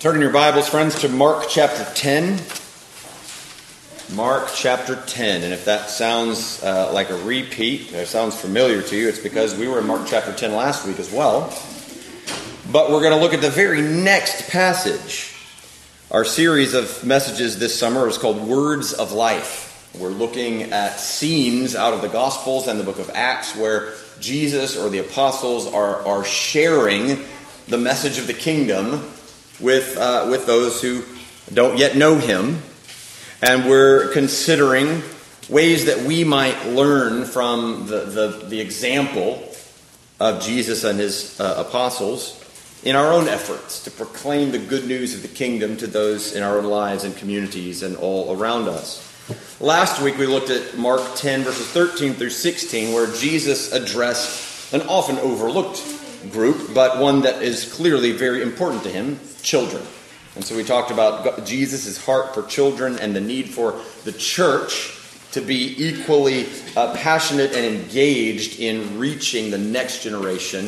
Turn in your Bibles, friends, to Mark chapter 10. Mark chapter 10. And if that sounds uh, like a repeat, or sounds familiar to you, it's because we were in Mark chapter 10 last week as well. But we're going to look at the very next passage. Our series of messages this summer is called Words of Life. We're looking at scenes out of the Gospels and the book of Acts where Jesus or the apostles are, are sharing the message of the kingdom with, uh, with those who don't yet know him. And we're considering ways that we might learn from the, the, the example of Jesus and his uh, apostles in our own efforts to proclaim the good news of the kingdom to those in our own lives and communities and all around us. Last week we looked at Mark 10, verses 13 through 16, where Jesus addressed an often overlooked group, but one that is clearly very important to him children. And so we talked about Jesus' heart for children and the need for the church to be equally uh, passionate and engaged in reaching the next generation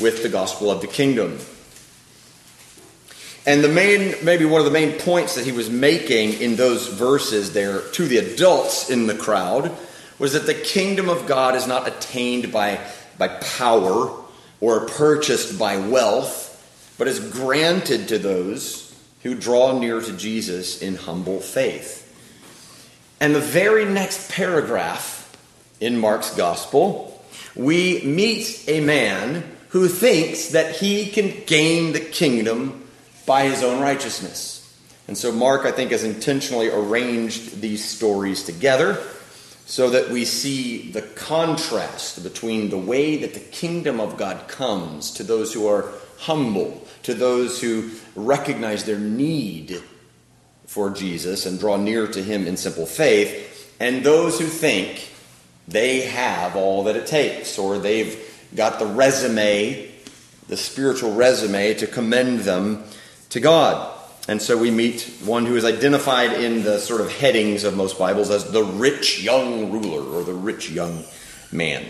with the gospel of the kingdom. And the main, maybe one of the main points that he was making in those verses there to the adults in the crowd was that the kingdom of God is not attained by, by power or purchased by wealth, but is granted to those who draw near to Jesus in humble faith. And the very next paragraph in Mark's gospel, we meet a man who thinks that he can gain the kingdom by his own righteousness. And so Mark, I think, has intentionally arranged these stories together so that we see the contrast between the way that the kingdom of God comes to those who are humble, to those who recognize their need for Jesus and draw near to him in simple faith, and those who think they have all that it takes or they've got the resume, the spiritual resume to commend them to God. And so we meet one who is identified in the sort of headings of most Bibles as the rich young ruler or the rich young man.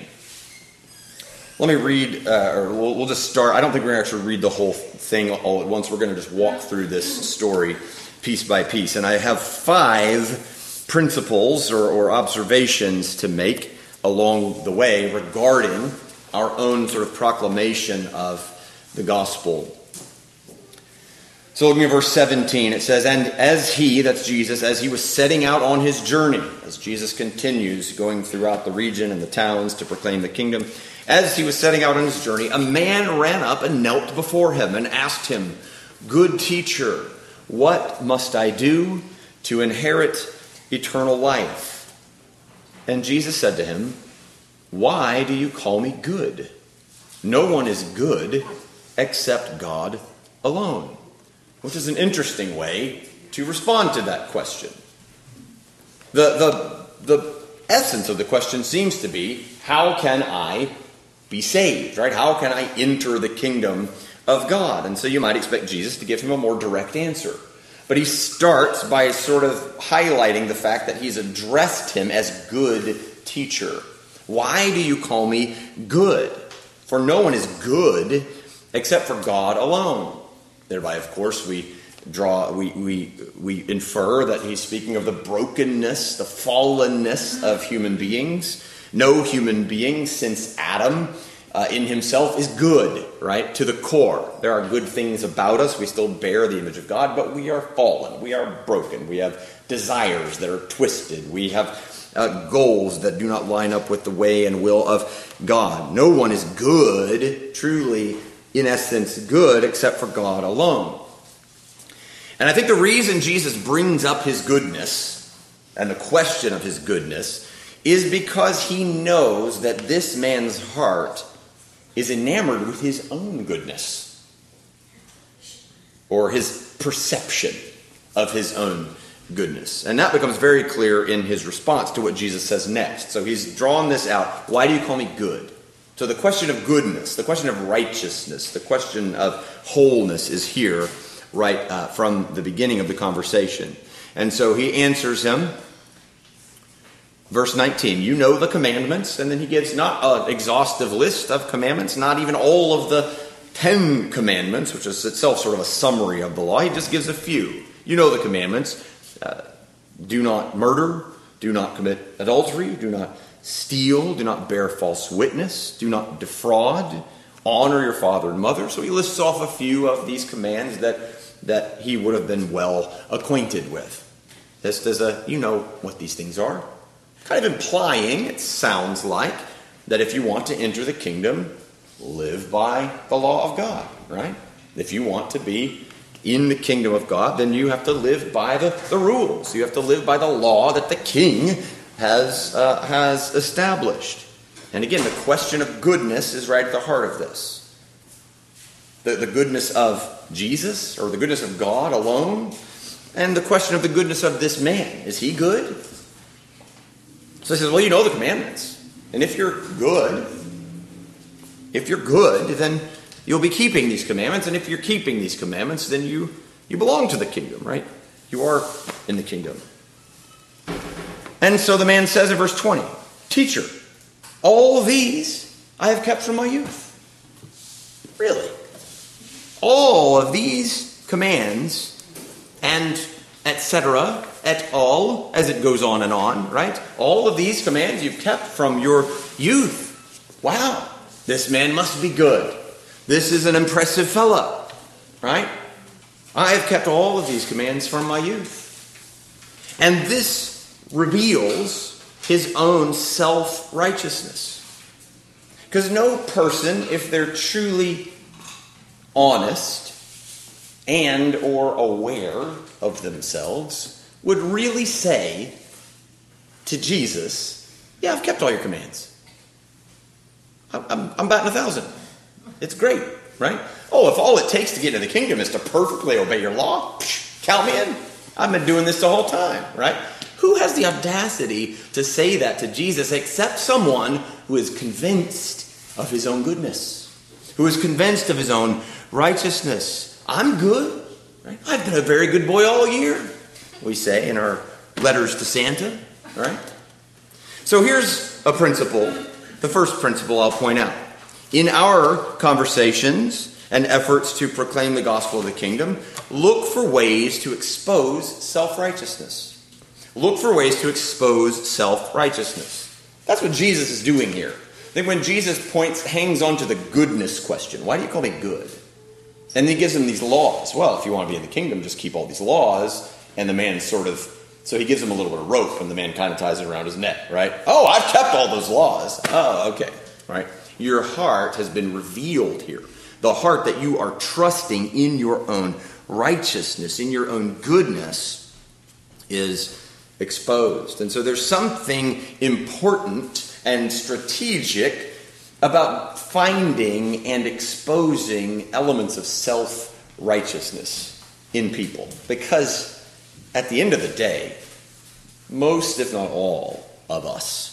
Let me read, uh, or we'll, we'll, just start. I don't think we're going to actually read the whole thing all at once. We're going to just walk through this story piece by piece. And I have five principles or, or observations to make along the way regarding our own sort of proclamation of the gospel so looking at verse 17, it says, And as he, that's Jesus, as he was setting out on his journey, as Jesus continues going throughout the region and the towns to proclaim the kingdom, as he was setting out on his journey, a man ran up and knelt before him and asked him, Good teacher, what must I do to inherit eternal life? And Jesus said to him, Why do you call me good? No one is good except God alone which is an interesting way to respond to that question. The, the, the essence of the question seems to be how can I be saved, right? How can I enter the kingdom of God? And so you might expect Jesus to give him a more direct answer. But he starts by sort of highlighting the fact that he's addressed him as good teacher. Why do you call me good? For no one is good except for God alone. Thereby, of course, we draw, we, we, we infer that he's speaking of the brokenness, the fallenness of human beings. No human being since Adam uh, in himself is good, right? To the core. There are good things about us. We still bear the image of God, but we are fallen. We are broken. We have desires that are twisted. We have uh, goals that do not line up with the way and will of God. No one is good, truly in essence, good except for God alone. And I think the reason Jesus brings up his goodness and the question of his goodness is because he knows that this man's heart is enamored with his own goodness or his perception of his own goodness. And that becomes very clear in his response to what Jesus says next. So he's drawn this out. Why do you call me good? So the question of goodness, the question of righteousness, the question of wholeness is here right uh, from the beginning of the conversation. And so he answers him. Verse 19, you know the commandments. And then he gives not an exhaustive list of commandments, not even all of the Ten Commandments, which is itself sort of a summary of the law. He just gives a few. You know the commandments uh, do not murder, do not commit adultery, do not steal, do not bear false witness, do not defraud, honor your father and mother. So he lists off a few of these commands that, that he would have been well acquainted with. Just as a, you know what these things are. Kind of implying, it sounds like, that if you want to enter the kingdom, live by the law of God, right? If you want to be in the kingdom of God, then you have to live by the, the rules. You have to live by the law that the king has, uh, has established. And again, the question of goodness is right at the heart of this. The, the goodness of Jesus or the goodness of God alone, and the question of the goodness of this man. Is he good? So he says, Well, you know the commandments. And if you're good, if you're good, then you'll be keeping these commandments. And if you're keeping these commandments, then you, you belong to the kingdom, right? You are in the kingdom. And so the man says in verse 20, Teacher, all these I have kept from my youth. Really? All of these commands and etc., et al., as it goes on and on, right? All of these commands you've kept from your youth. Wow, this man must be good. This is an impressive fellow, right? I have kept all of these commands from my youth. And this reveals his own self righteousness. Because no person, if they're truly honest and or aware of themselves, would really say to Jesus, Yeah, I've kept all your commands. I'm, I'm, I'm batting a thousand. It's great, right? Oh, if all it takes to get into the kingdom is to perfectly obey your law, count me in. I've been doing this the whole time, right? Who has the audacity to say that to Jesus except someone who is convinced of his own goodness, who is convinced of his own righteousness? I'm good. Right? I've been a very good boy all year, we say in our letters to Santa, right? So here's a principle, the first principle I'll point out. In our conversations and efforts to proclaim the gospel of the kingdom, look for ways to expose self righteousness. Look for ways to expose self righteousness. That's what Jesus is doing here. I think when Jesus points, hangs on to the goodness question, why do you call me good? And he gives him these laws. Well, if you want to be in the kingdom, just keep all these laws. And the man sort of, so he gives him a little bit of rope, and the man kind of ties it around his neck, right? Oh, I've kept all those laws. Oh, okay, right? Your heart has been revealed here. The heart that you are trusting in your own righteousness, in your own goodness, is exposed. And so there's something important and strategic about finding and exposing elements of self righteousness in people. Because at the end of the day, most, if not all, of us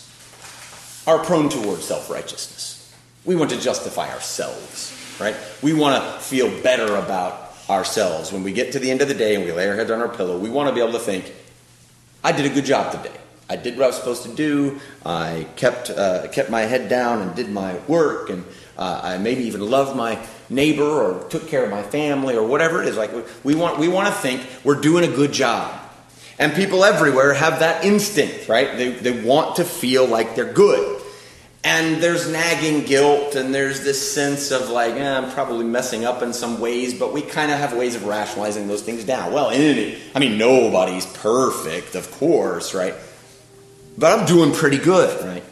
are prone towards self righteousness. We want to justify ourselves, right? We want to feel better about ourselves. When we get to the end of the day and we lay our heads on our pillow, we want to be able to think, I did a good job today. I did what I was supposed to do. I kept uh, kept my head down and did my work, and uh, I maybe even loved my neighbor or took care of my family or whatever it is. Like we want we want to think we're doing a good job, and people everywhere have that instinct, right? They they want to feel like they're good. And there's nagging guilt, and there's this sense of like, eh, I'm probably messing up in some ways, but we kind of have ways of rationalizing those things down. Well, I mean, nobody's perfect, of course, right? But I'm doing pretty good, right?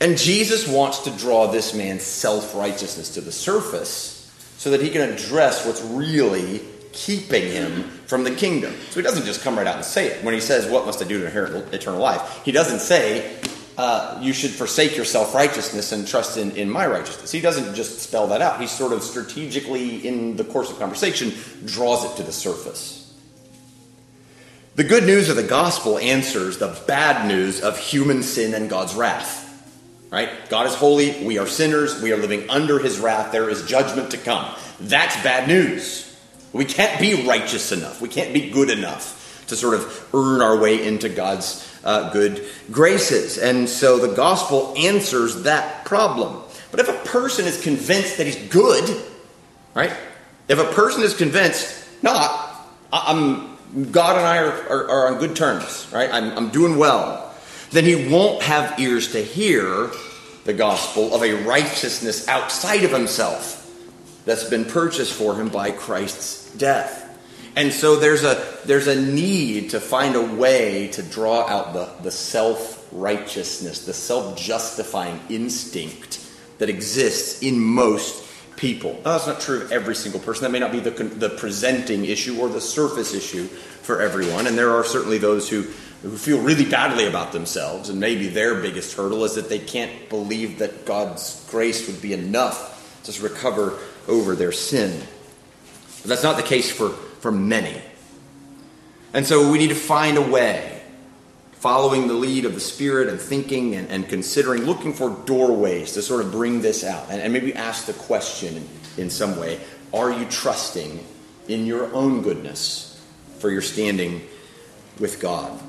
And Jesus wants to draw this man's self righteousness to the surface so that he can address what's really keeping him from the kingdom. So he doesn't just come right out and say it. When he says, What must I do to inherit eternal life? He doesn't say, uh, you should forsake your self righteousness and trust in, in my righteousness. He doesn't just spell that out. He sort of strategically, in the course of conversation, draws it to the surface. The good news of the gospel answers the bad news of human sin and God's wrath. Right? God is holy. We are sinners. We are living under his wrath. There is judgment to come. That's bad news. We can't be righteous enough. We can't be good enough to sort of earn our way into God's uh, good graces. And so the gospel answers that problem. But if a person is convinced that he's good, right? If a person is convinced, no, I, am God and I are, are, are, on good terms, right? I'm, I'm doing well, then he won't have ears to hear the gospel of a righteousness outside of himself that's been purchased for him by Christ's death. And so there's a, there's a need to find a way to draw out the, the self righteousness, the self justifying instinct that exists in most people. Now, that's not true of every single person. That may not be the, the presenting issue or the surface issue for everyone. And there are certainly those who, who feel really badly about themselves, and maybe their biggest hurdle is that they can't believe that God's grace would be enough to recover over their sin. But that's not the case for, for many. And so we need to find a way, following the lead of the Spirit and thinking and, and considering, looking for doorways to sort of bring this out. And, and maybe ask the question in, some way Are you trusting in your own goodness for your standing with God?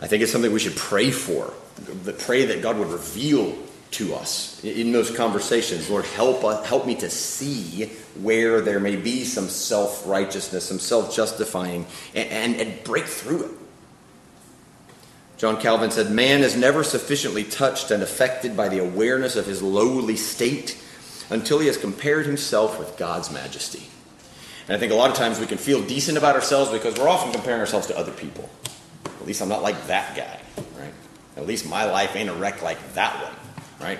I think it's something we should pray for. Pray that God would reveal to us in those conversations. Lord, help, uh, help me to see where there may be some self righteousness, some self justifying, and, and, and break through it. John Calvin said, Man is never sufficiently touched and affected by the awareness of his lowly state until he has compared himself with God's majesty. And I think a lot of times we can feel decent about ourselves because we're often comparing ourselves to other people. At least I'm not like that guy, right? At least my life ain't a wreck like that one right?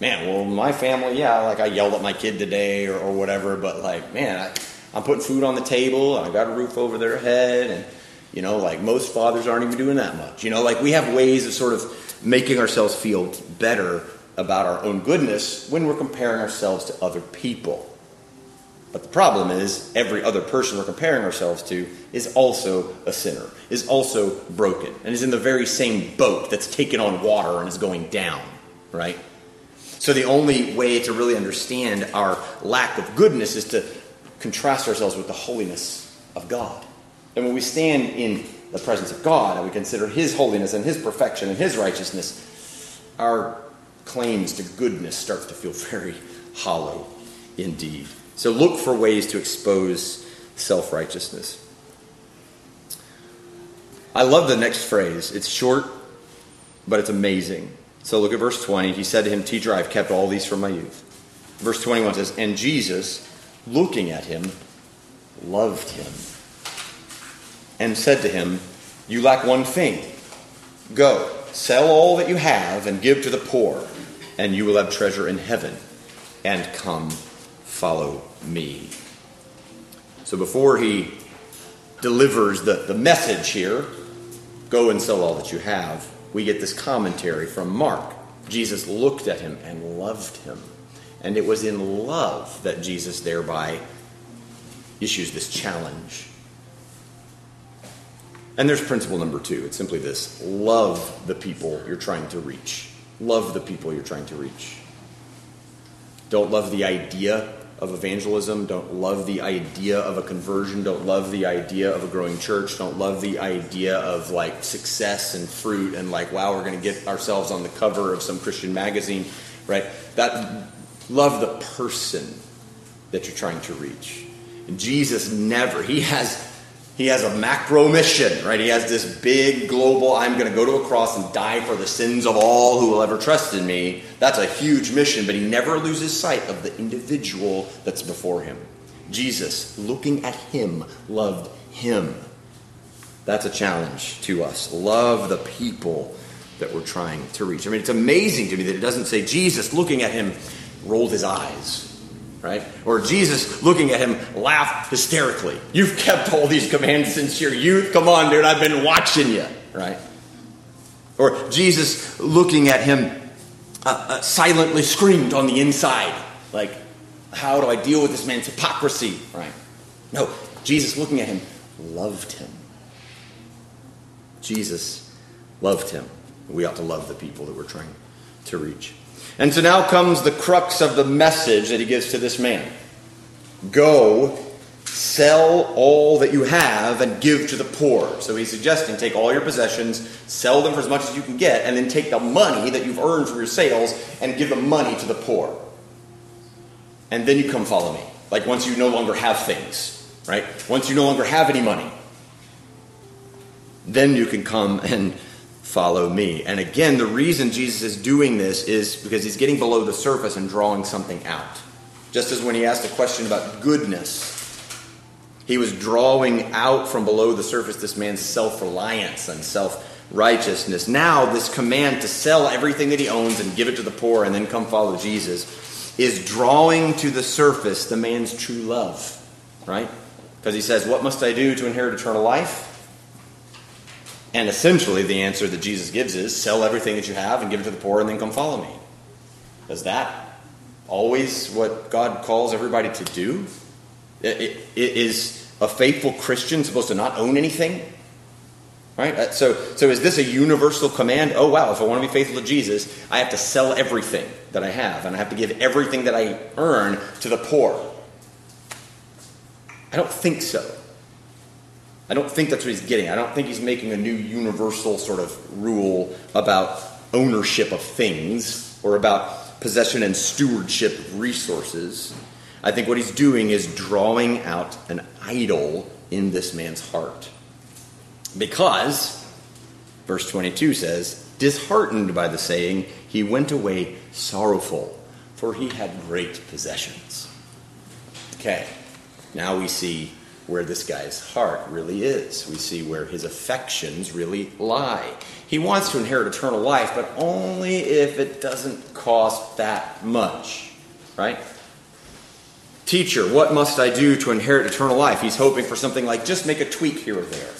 Man, well, my family, yeah, like I yelled at my kid today or, or whatever, but like, man, I, I'm putting food on the table, I got a roof over their head, and you know, like most fathers aren't even doing that much. You know, like we have ways of sort of making ourselves feel better about our own goodness when we're comparing ourselves to other people. But the problem is, every other person we're comparing ourselves to is also a sinner, is also broken, and is in the very same boat that's taken on water and is going down right? So the only way to really understand our lack of goodness is to contrast ourselves with the holiness of God. And when we stand in the presence of God and we consider His holiness and His perfection and His righteousness, our claims to goodness start to feel very hollow indeed. So look for ways to expose self righteousness. I love the next phrase. It's short, but it's amazing. So look at verse 20. He said to him, Teacher, I've kept all these from my youth. Verse 21 says, And Jesus, looking at him, loved him and said to him, You lack one thing. Go, sell all that you have and give to the poor, and you will have treasure in heaven. And come, follow me. So before he delivers the, the message here, go and sell all that you have we get this commentary from Mark. Jesus looked at him and loved him. And it was in love that Jesus thereby issues this challenge. And there's principle number two. It's simply this love the people you're trying to reach. Love the people you're trying to reach. Don't love the idea of evangelism, don't love the idea of a conversion, don't love the idea of a growing church, don't love the idea of like success and fruit and like, wow, we're going to get ourselves on the cover of some Christian magazine, right? That love the person that you're trying to reach. And Jesus never, he has he has a macro mission, right? He has this big global, I'm going to go to a cross and die for the sins of all who will ever trust in me. That's a huge mission, but he never loses sight of the individual that's before him. Jesus, looking at him, loved him. That's a challenge to us. Love the people that we're trying to reach. I mean, it's amazing to me that it doesn't say Jesus, looking at him, rolled his eyes right? Or Jesus looking at him laughed hysterically. You've kept all these commands since your youth. Come on, dude, I've been watching you, right? Or Jesus looking at him uh, uh, silently screamed on the inside, like, how do I deal with this man's hypocrisy, right? No, Jesus looking at him loved him. Jesus loved him. We ought to love the people that we're trying to reach. And so now comes the crux of the message that he gives to this man Go, sell all that you have and give to the poor. So he's suggesting take all your possessions, sell them for as much as you can get, and then take the money that you've earned from your sales and give the money to the poor. And then you come follow me. Like once you no longer have things, right? Once you no longer have any money, then you can come and follow me. And again, the reason Jesus is doing this is because he's getting below the surface and drawing something out. Just as when he asked a question about goodness, he was drawing out from below the surface this man's self reliance and self righteousness. Now, this command to sell everything that he owns and give it to the poor and then come follow Jesus is drawing to the surface the man's true love, right? Because he says, What must I do to inherit eternal life? And essentially, the answer that Jesus gives is sell everything that you have and give it to the poor and then come follow me. Is that always what God calls everybody to do? It, it, is a faithful Christian supposed to not own anything? Right? Uh, so, so is this a universal command? Oh, wow, if I want to be faithful to Jesus, I have to sell everything that I have, and I have to give everything that I earn to the poor. I don't think so. I don't think that's what he's getting. I don't think he's making a new universal sort of rule about ownership of things or about possession and stewardship of resources. I think what he's doing is drawing out an idol in this man's heart. Because, verse 22 says, disheartened by the saying, he went away sorrowful, for he had great possessions. Okay, now we see where this guy's heart really is. We see where his affections really lie. He wants to inherit eternal life, but only if it doesn't cost that much, right? Teacher, what must I do to inherit eternal life? He's hoping for something like just make a tweak here or there.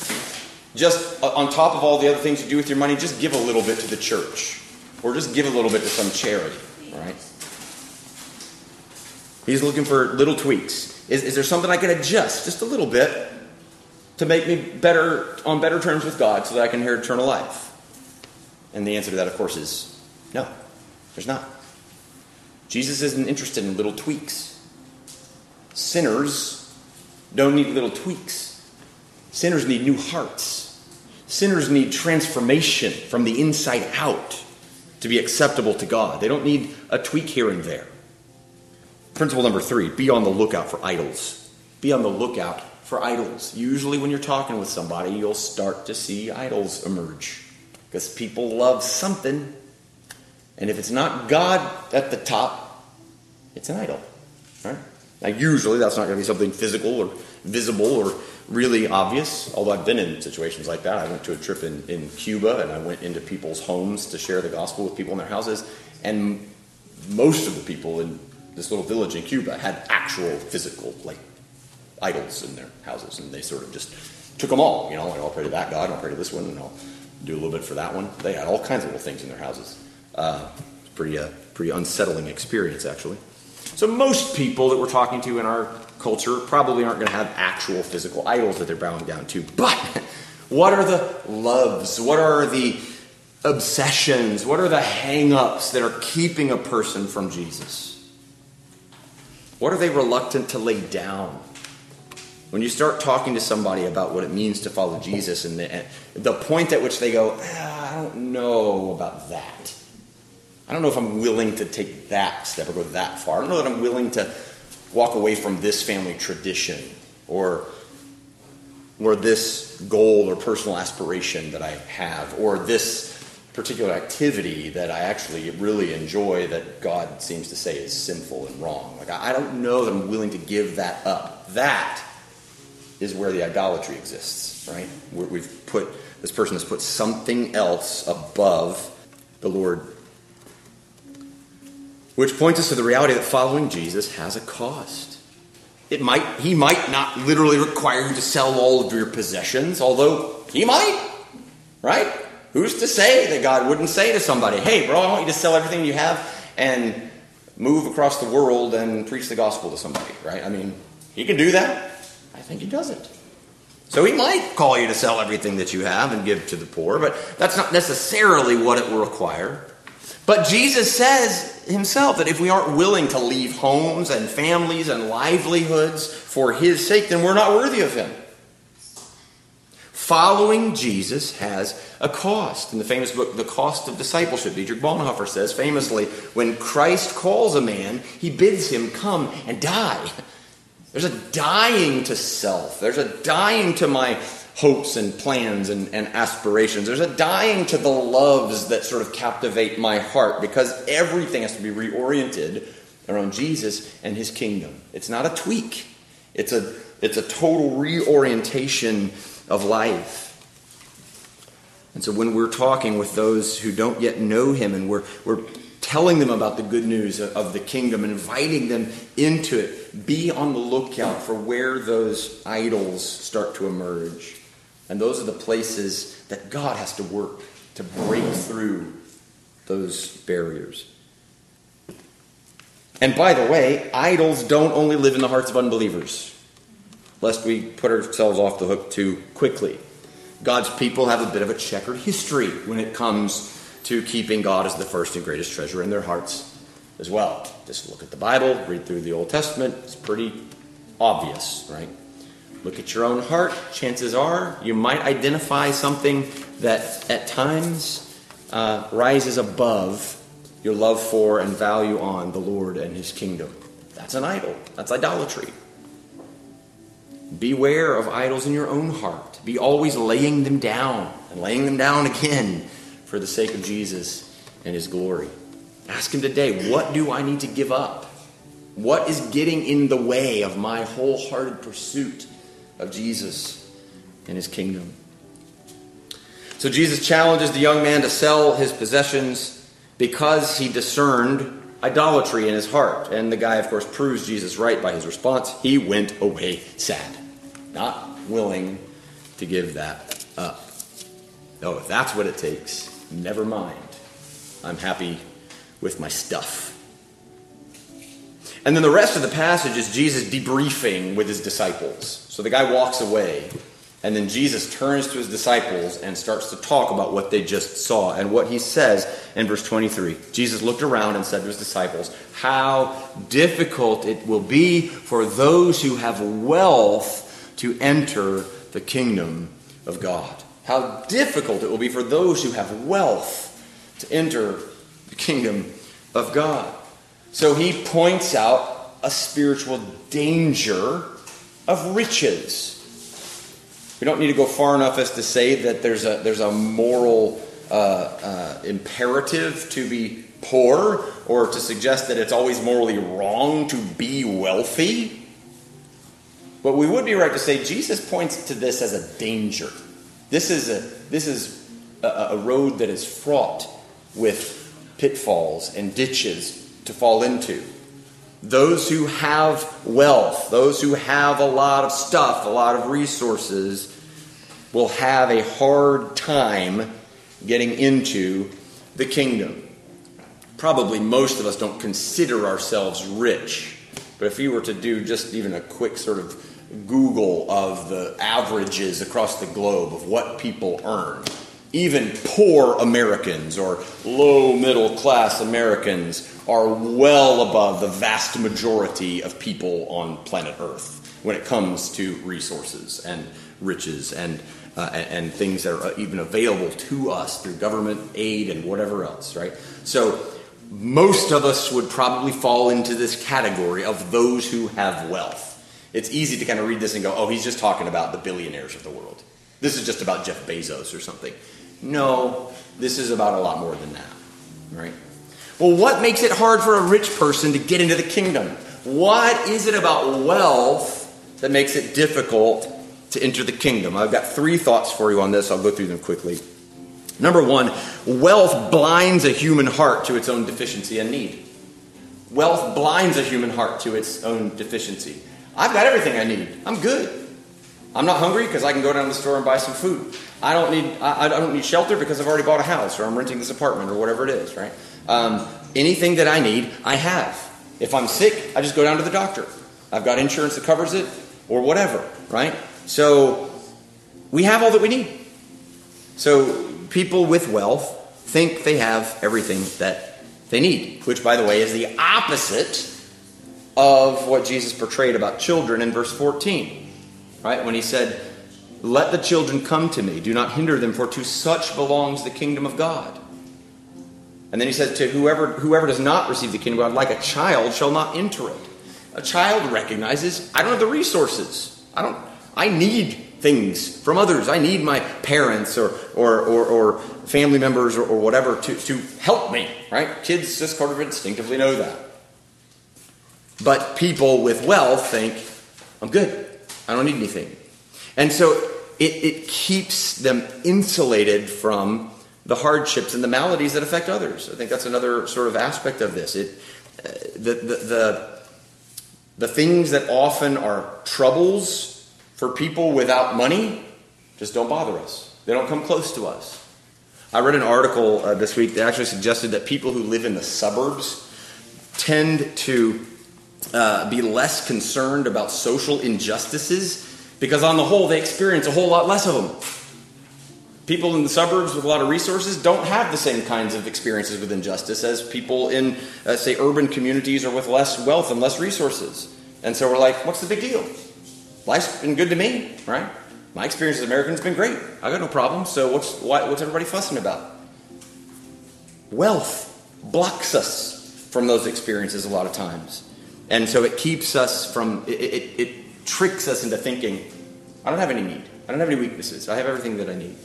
Just uh, on top of all the other things you do with your money, just give a little bit to the church. Or just give a little bit to some charity, right? He's looking for little tweaks. Is, is there something I can adjust just a little bit to make me better on better terms with God so that I can inherit eternal life? And the answer to that, of course, is no, there's not. Jesus isn't interested in little tweaks. Sinners don't need little tweaks. Sinners need new hearts. Sinners need transformation from the inside out to be acceptable to God. They don't need a tweak here and there. Principle number three be on the lookout for idols. Be on the lookout for idols. Usually, when you're talking with somebody, you'll start to see idols emerge because people love something. And if it's not God at the top, it's an idol. Right? Now, usually that's not going to be something physical or visible or really obvious, although I've been in situations like that. I went to a trip in, in Cuba and I went into people's homes to share the gospel with people in their houses, and most of the people in this little village in Cuba had actual physical, like, idols in their houses, and they sort of just took them all. You know, like, I'll pray to that God, I'll pray to this one, and I'll do a little bit for that one. They had all kinds of little things in their houses. Uh, pretty, uh, pretty unsettling experience, actually. So most people that we're talking to in our culture probably aren't going to have actual physical idols that they're bowing down to. But what are the loves? What are the obsessions? What are the hang ups that are keeping a person from Jesus? What are they reluctant to lay down? When you start talking to somebody about what it means to follow Jesus and the, and the point at which they go, ah, I don't know about that. I don't know if I'm willing to take that step or go that far. I don't know that I'm willing to walk away from this family tradition or or this goal or personal aspiration that I have or this particular activity that I actually really enjoy that God seems to say is sinful and wrong. Like I don't know that I'm willing to give that up. That is where the idolatry exists, right? We've put this person has put something else above the Lord which points us to the reality that following Jesus has a cost. It might, he might not literally require you to sell all of your possessions, although he might, right? Who's to say that God wouldn't say to somebody, hey, bro, I want you to sell everything you have and move across the world and preach the gospel to somebody, right? I mean, he can do that. I think he doesn't. So he might call you to sell everything that you have and give to the poor, but that's not necessarily what it will require. But Jesus says himself that if we aren't willing to leave homes and families and livelihoods for his sake, then we're not worthy of him. Following Jesus has a cost. In the famous book, The Cost of Discipleship, Dietrich Bonhoeffer says famously, when Christ calls a man, he bids him come and die. There's a dying to self. There's a dying to my hopes and plans and, and aspirations. There's a dying to the loves that sort of captivate my heart because everything has to be reoriented around Jesus and his kingdom. It's not a tweak, it's a, it's a total reorientation of life. And so when we're talking with those who don't yet know him and we're, we're telling them about the good news of the kingdom inviting them into it, be on the lookout for where those idols start to emerge. And those are the places that God has to work to break through those barriers. And by the way, idols don't only live in the hearts of unbelievers, lest we put ourselves off the hook too quickly. God's people have a bit of a checkered history when it comes to keeping God as the first and greatest treasure in their hearts as well. Just look at the Bible, read through the Old Testament, it's pretty obvious, right? Look at your own heart. Chances are you might identify something that at times uh, rises above your love for and value on the Lord and His kingdom. That's an idol. That's idolatry. Beware of idols in your own heart. Be always laying them down and laying them down again for the sake of Jesus and His glory. Ask Him today, what do I need to give up? What is getting in the way of my wholehearted pursuit of Jesus and his kingdom. So Jesus challenges the young man to sell his possessions because he discerned idolatry in his heart. And the guy, of course, proves Jesus right by his response. He went away sad, not willing to give that up. Oh, if that's what it takes, never mind. I'm happy with my stuff. And then the rest of the passage is Jesus debriefing with his disciples. So the guy walks away, and then Jesus turns to his disciples and starts to talk about what they just saw. And what he says in verse 23 Jesus looked around and said to his disciples, How difficult it will be for those who have wealth to enter the kingdom of God. How difficult it will be for those who have wealth to enter the kingdom of God. So he points out a spiritual danger of riches. We don't need to go far enough as to say that there's a, there's a moral uh, uh, imperative to be poor or to suggest that it's always morally wrong to be wealthy. But we would be right to say Jesus points to this as a danger. This is a, this is a, a road that is fraught with pitfalls and ditches to fall into. Those who have wealth, those who have a lot of stuff, a lot of resources, will have a hard time getting into the kingdom. Probably most of us don't consider ourselves rich, but if you were to do just even a quick sort of Google of the averages across the globe of what people earn, even poor Americans or low middle class Americans are well above the vast majority of people on planet Earth when it comes to resources and riches and, uh, and, and, things that are even available to us through government aid and whatever else, right? So, most of us would probably fall into this category of those who have wealth. It's easy to kind of read this and go, oh, he's just talking about the billionaires of the world. This is just about Jeff Bezos or something. No, this is about a lot more than that, right? Well, what makes it hard for a rich person to get into the kingdom? What is it about wealth that makes it difficult to enter the kingdom? I've got three thoughts for you on this. I'll go through them quickly. Number one, wealth blinds a human heart to its own deficiency and need. Wealth blinds a human heart to its own deficiency. I've got everything I need. I'm good. I'm not hungry because I can go down to the store and buy some food. I don't need I, I, don't need shelter because I've already bought a house or I'm renting this apartment or whatever it is, right? Um, anything that I need, I have. If I'm sick, I just go down to the doctor. I've got insurance that covers it or whatever, right? So we have all that we need. So people with wealth think they have everything that they need, which, by the way, is the opposite of what Jesus portrayed about children in verse 14. Right? When he said, Let the children come to me, do not hinder them, for to such belongs the kingdom of God. And then he said, To whoever, whoever does not receive the kingdom of God, like a child, shall not enter it. A child recognizes, I don't have the resources. I don't I need things from others. I need my parents or or, or, or family members or, or whatever to, to help me, right? Kids just kind of instinctively know that. But people with wealth think, I'm good. I don't need anything. And so it, it keeps them insulated from the hardships and the maladies that affect others. I think that's another sort of aspect of this. It, uh, the, the, the, the things that often are troubles for people without money just don't bother us. They don't come close to us. I read an article uh, this week that actually suggested that people who live in the suburbs tend to uh, be less concerned about social injustices because, on the whole, they experience a whole lot less of them. People in the suburbs with a lot of resources don't have the same kinds of experiences with injustice as people in, uh, say, urban communities or with less wealth and less resources. And so we're like, what's the big deal? Life's been good to me, right? My experience as an American has been great. I got no problems. So what's why, what's everybody fussing about? Wealth blocks us from those experiences a lot of times, and so it keeps us from. It, it, it tricks us into thinking, I don't have any need. I don't have any weaknesses. I have everything that I need.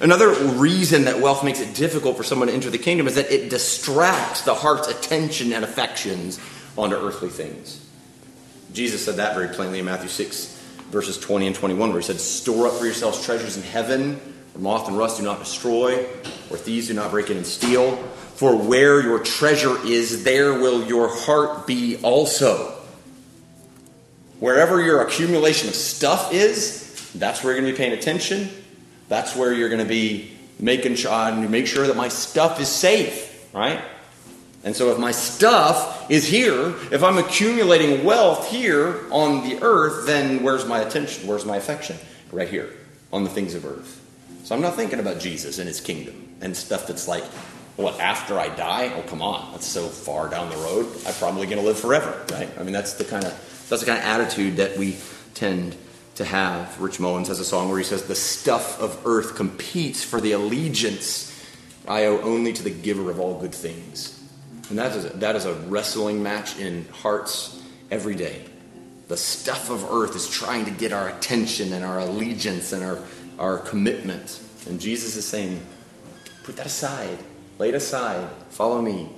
Another reason that wealth makes it difficult for someone to enter the kingdom is that it distracts the heart's attention and affections onto earthly things. Jesus said that very plainly in Matthew 6, verses 20 and 21, where he said, Store up for yourselves treasures in heaven, where moth and rust do not destroy, where thieves do not break in and steal. For where your treasure is, there will your heart be also. Wherever your accumulation of stuff is, that's where you're going to be paying attention. That's where you're going to be making sure, and make sure that my stuff is safe, right? And so, if my stuff is here, if I'm accumulating wealth here on the earth, then where's my attention? Where's my affection? Right here, on the things of earth. So, I'm not thinking about Jesus and his kingdom and stuff that's like, what, after I die? Oh, come on, that's so far down the road. I'm probably going to live forever, right? I mean, that's the kind of that's the kind of attitude that we tend to have. Rich Mullins has a song where he says, "The stuff of earth competes for the allegiance I owe only to the giver of all good things." And that is, a, that is a wrestling match in hearts every day. The stuff of earth is trying to get our attention and our allegiance and our, our commitment. And Jesus is saying, put that aside, lay it aside, follow me.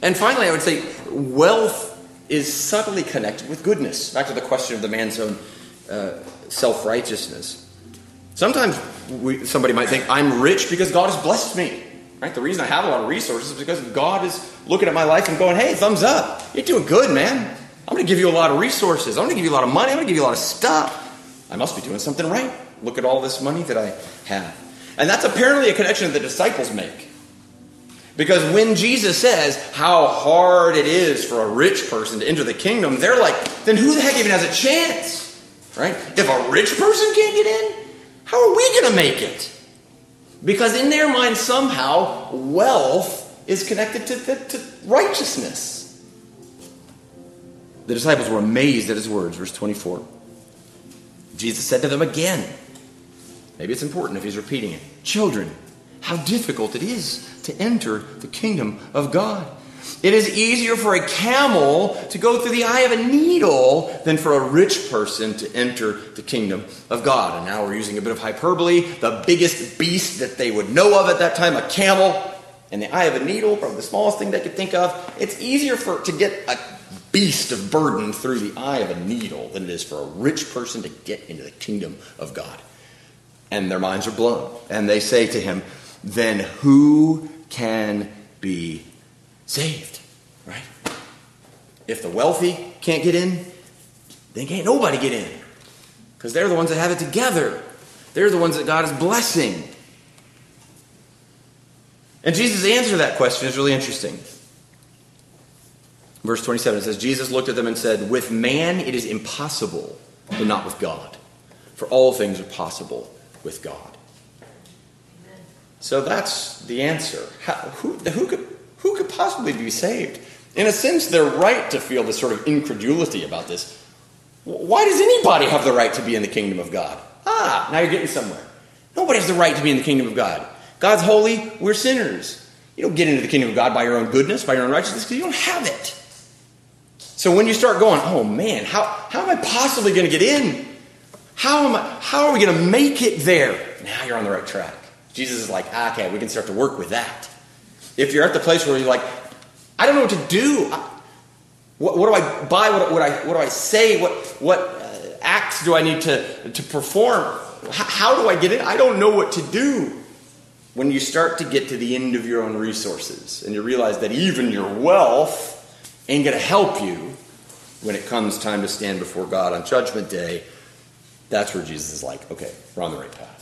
And finally, I would say wealth is subtly connected with goodness. Back to the question of the man's own uh, self righteousness. Sometimes we, somebody might think, I'm rich because God has blessed me. Right? The reason I have a lot of resources is because God is looking at my life and going, hey, thumbs up. You're doing good, man. I'm going to give you a lot of resources. I'm going to give you a lot of money. I'm going to give you a lot of stuff. I must be doing something right. Look at all this money that I have. And that's apparently a connection that the disciples make. Because when Jesus says how hard it is for a rich person to enter the kingdom, they're like, then who the heck even has a chance? Right? If a rich person can't get in, how are we going to make it? Because in their mind, somehow, wealth is connected to, to, to righteousness. The disciples were amazed at his words, verse 24. Jesus said to them again, maybe it's important if he's repeating it Children, how difficult it is to enter the kingdom of God. It is easier for a camel to go through the eye of a needle than for a rich person to enter the kingdom of God. And now we're using a bit of hyperbole. The biggest beast that they would know of at that time, a camel, and the eye of a needle, probably the smallest thing they could think of. It's easier for to get a beast of burden through the eye of a needle than it is for a rich person to get into the kingdom of God. And their minds are blown. And they say to him, Then who can be saved, right? If the wealthy can't get in, then can't nobody get in. Because they're the ones that have it together. They're the ones that God is blessing. And Jesus' answer to that question is really interesting. Verse 27 it says, Jesus looked at them and said, With man it is impossible, but not with God. For all things are possible with God. So that's the answer. How, who, who, could, who could possibly be saved? In a sense, they're right to feel this sort of incredulity about this. Why does anybody have the right to be in the kingdom of God? Ah, now you're getting somewhere. Nobody has the right to be in the kingdom of God. God's holy, we're sinners. You don't get into the kingdom of God by your own goodness, by your own righteousness, because you don't have it. So when you start going, oh man, how, how am I possibly going to get in? How, am I, how are we going to make it there? Now you're on the right track. Jesus is like, ah, okay, we can start to work with that. If you're at the place where you're like, I don't know what to do. What, what do I buy? What, what, I, what do I say? What, what uh, acts do I need to, to perform? H- how do I get in? I don't know what to do. When you start to get to the end of your own resources and you realize that even your wealth ain't going to help you when it comes time to stand before God on Judgment Day, that's where Jesus is like, okay, we're on the right path.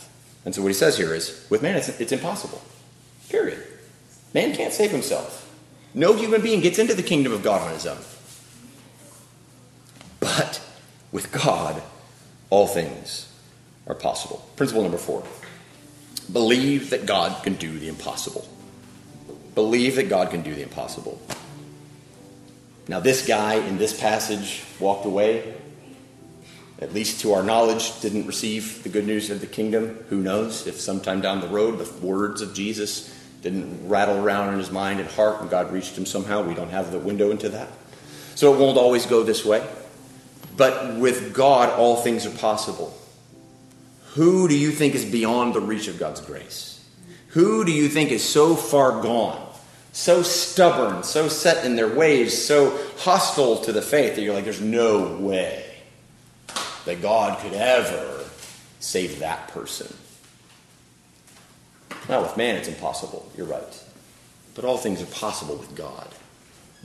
And so what he says here is, with man, it's, it's impossible. Period. Man can't save himself. No human being gets into the kingdom of God on his own. But with God, all things are possible. Principle number four believe that God can do the impossible. Believe that God can do the impossible. Now, this guy in this passage walked away, at least to our knowledge, didn't receive the good news of the kingdom. Who knows if sometime down the road the words of Jesus didn't rattle around in his mind and heart and God reached him somehow. We don't have the window into that. So it won't always go this way. But with God, all things are possible. Who do you think is beyond the reach of God's grace? Who do you think is so far gone, so stubborn, so set in their ways, so hostile to the faith that you're like, there's no way that God could ever save that person? Now, with man, it's impossible. You're right. But all things are possible with God.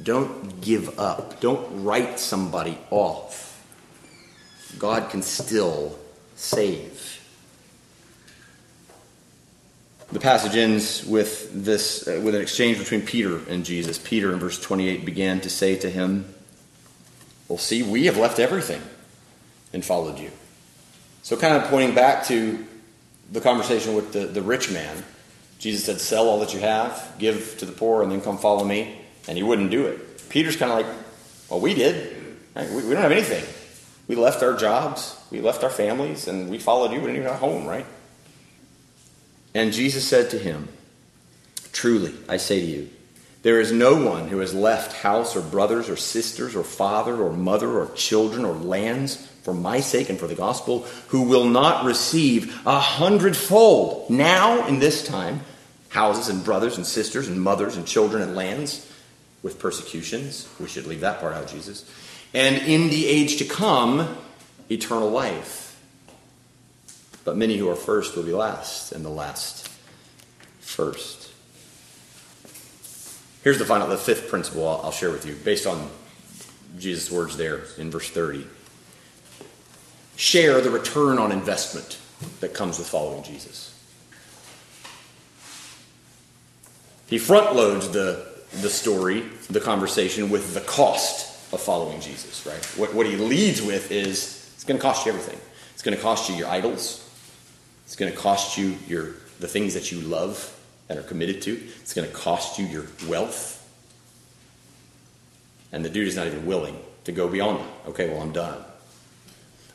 Don't give up. Don't write somebody off. God can still save. The passage ends with this uh, with an exchange between Peter and Jesus. Peter in verse 28 began to say to him, "Well, see, we have left everything and followed you." So kind of pointing back to the conversation with the, the rich man, Jesus said, Sell all that you have, give to the poor, and then come follow me. And he wouldn't do it. Peter's kind of like, Well, we did. We, we don't have anything. We left our jobs, we left our families, and we followed you. We didn't even have a home, right? And Jesus said to him, Truly, I say to you, there is no one who has left house or brothers or sisters or father or mother or children or lands for my sake and for the gospel, who will not receive a hundredfold now in this time houses and brothers and sisters and mothers and children and lands with persecutions. We should leave that part out, Jesus. And in the age to come, eternal life. But many who are first will be last, and the last first. Here's the final, the fifth principle I'll, I'll share with you, based on Jesus' words there in verse 30 share the return on investment that comes with following Jesus. He front loads the, the story, the conversation, with the cost of following Jesus, right? What, what he leads with is it's going to cost you everything. It's going to cost you your idols. It's going to cost you your, the things that you love and are committed to. It's going to cost you your wealth. And the dude is not even willing to go beyond that. Okay, well, I'm done.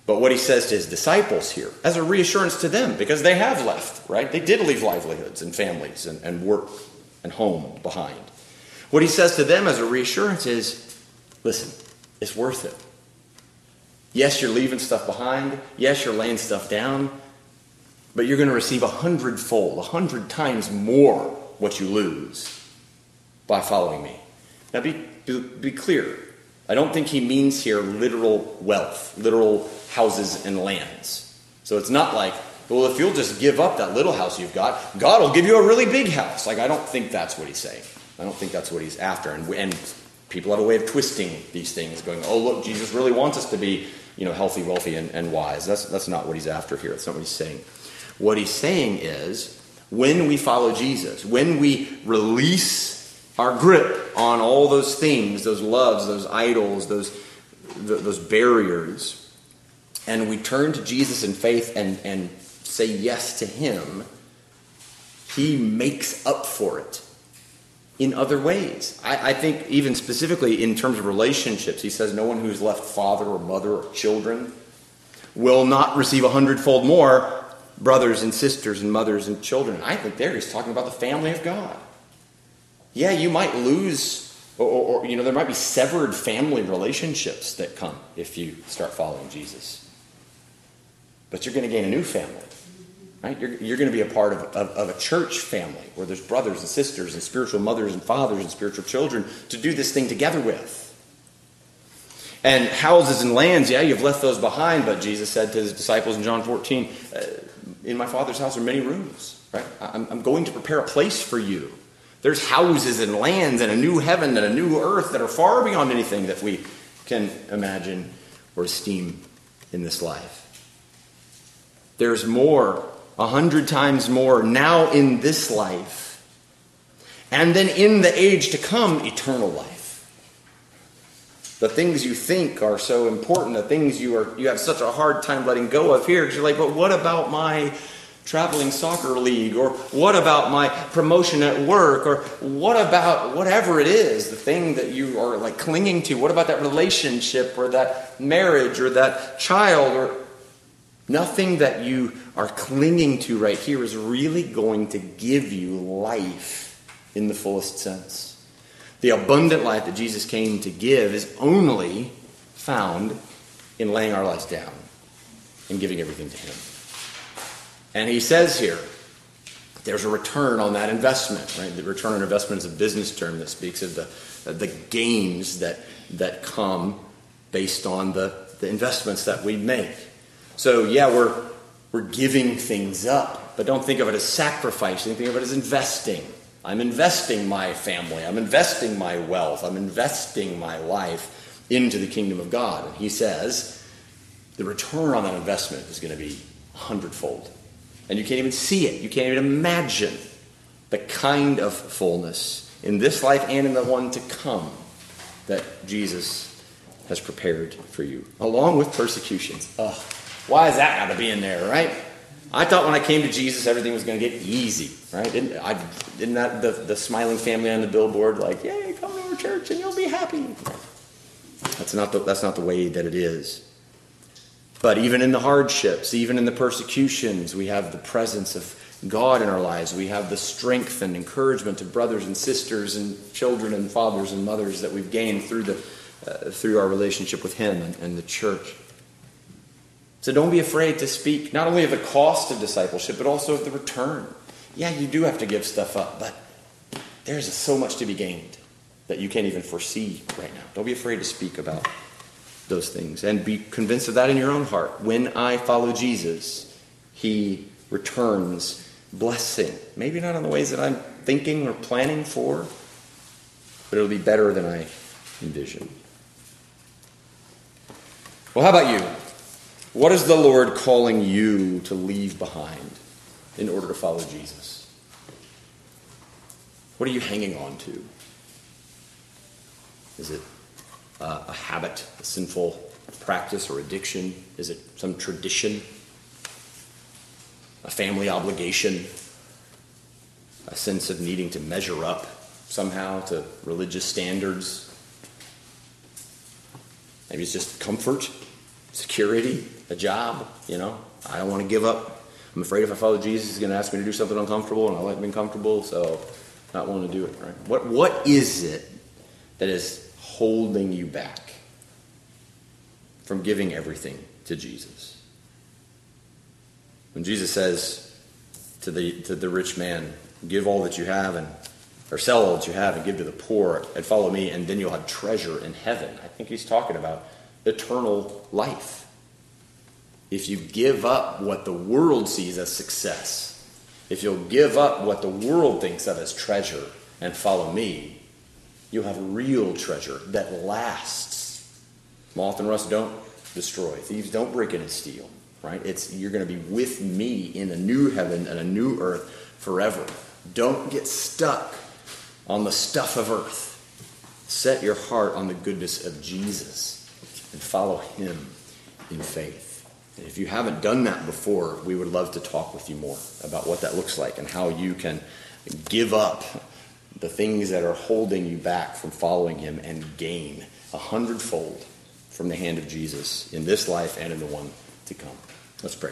But what he says to his disciples here, as a reassurance to them, because they have left, right? They did leave livelihoods and families and, and work and home behind. What he says to them as a reassurance is listen, it's worth it. Yes, you're leaving stuff behind. Yes, you're laying stuff down. But you're going to receive a hundredfold, a hundred times more what you lose by following me. Now, be, be, be clear. I don't think he means here literal wealth, literal houses and lands. So it's not like, well, if you'll just give up that little house you've got, God will give you a really big house. Like, I don't think that's what he's saying. I don't think that's what he's after. And, and people have a way of twisting these things, going, oh, look, Jesus really wants us to be, you know, healthy, wealthy, and, and wise. That's, that's not what he's after here. That's not what he's saying. What he's saying is, when we follow Jesus, when we release our grip on all those things, those loves, those idols, those, those barriers, and we turn to Jesus in faith and, and say yes to Him, He makes up for it in other ways. I, I, think, even specifically in terms of relationships, he says, No one who's left father or mother or children will not receive a hundredfold more brothers and sisters and mothers and children. I think there he's talking about the family of God. Yeah, you might lose, or, or, you know, there might be severed family relationships that come if you start following Jesus. But you're going to gain a new family. Right? You're, you're going to be a part of, of, of, a church family where there's brothers and sisters and spiritual mothers and fathers and spiritual children to do this thing together with. And houses and lands, yeah, you've left those behind, but Jesus said to his disciples in John 14, uh, In my Father's house are many rooms, right? I'm, I'm going to prepare a place for you. There's houses and lands and a new heaven and a new earth that are far beyond anything that we can imagine or esteem in this life. There's more a hundred times more now in this life, and then in the age to come, eternal life. The things you think are so important, the things you are you have such a hard time letting go of here, because you're like, but what about my traveling soccer league or what about my promotion at work or what about whatever it is the thing that you are like clinging to what about that relationship or that marriage or that child or Nothing that you are clinging to right here is really going to give you life in the fullest sense. The abundant life that Jesus came to give is only found in laying our lives down and giving everything to Him. And He says here, there's a return on that investment, right? The return on investment is a business term that speaks of the, the gains that, that come based on the, the investments that we make. So, yeah, we're, we're giving things up, but don't think of it as sacrifice. Think of it as investing. I'm investing my family. I'm investing my wealth. I'm investing my life into the kingdom of God. And he says the return on that investment is going to be a hundredfold. And you can't even see it. You can't even imagine the kind of fullness in this life and in the one to come that Jesus has prepared for you, along with persecutions. Ugh. Why is that got to be in there, right? I thought when I came to Jesus, everything was going to get easy, right? Didn't, I, didn't that the, the smiling family on the billboard like, yay, come to our church and you'll be happy? That's not the, that's not the way that it is. But even in the hardships, even in the persecutions, we have the presence of God in our lives. We have the strength and encouragement of brothers and sisters and children and fathers and mothers that we've gained through, the, uh, through our relationship with Him and, and the church. So don't be afraid to speak not only of the cost of discipleship, but also of the return. Yeah, you do have to give stuff up, but there's so much to be gained that you can't even foresee right now. Don't be afraid to speak about those things and be convinced of that in your own heart. When I follow Jesus, he returns blessing. Maybe not in the ways that I'm thinking or planning for, but it'll be better than I envision. Well, how about you? What is the Lord calling you to leave behind in order to follow Jesus? What are you hanging on to? Is it uh, a habit, a sinful practice or addiction? Is it some tradition? A family obligation? A sense of needing to measure up somehow to religious standards? Maybe it's just comfort, security, a job, you know. I don't want to give up. I'm afraid if I follow Jesus, he's going to ask me to do something uncomfortable, and I like being comfortable, so not willing to do it, right? What, what is it that is holding you back from giving everything to Jesus? When Jesus says to the, to the rich man, give all that you have and or sell all that you have and give to the poor and follow me and then you'll have treasure in heaven. I think he's talking about eternal life if you give up what the world sees as success, if you'll give up what the world thinks of as treasure and follow me, you'll have real treasure that lasts. Moth and rust don't destroy. Thieves don't break in and steal. Right? It's you're going to be with me in a new heaven and a new earth forever. Don't get stuck on the stuff of earth. Set your heart on the goodness of Jesus and follow him in faith. And If you haven't done that before, we would love to talk with you more about what that looks like and how you can give up the things that are holding you back from following him and gain a hundredfold from the hand of Jesus in this life and in the one to come. Let's pray.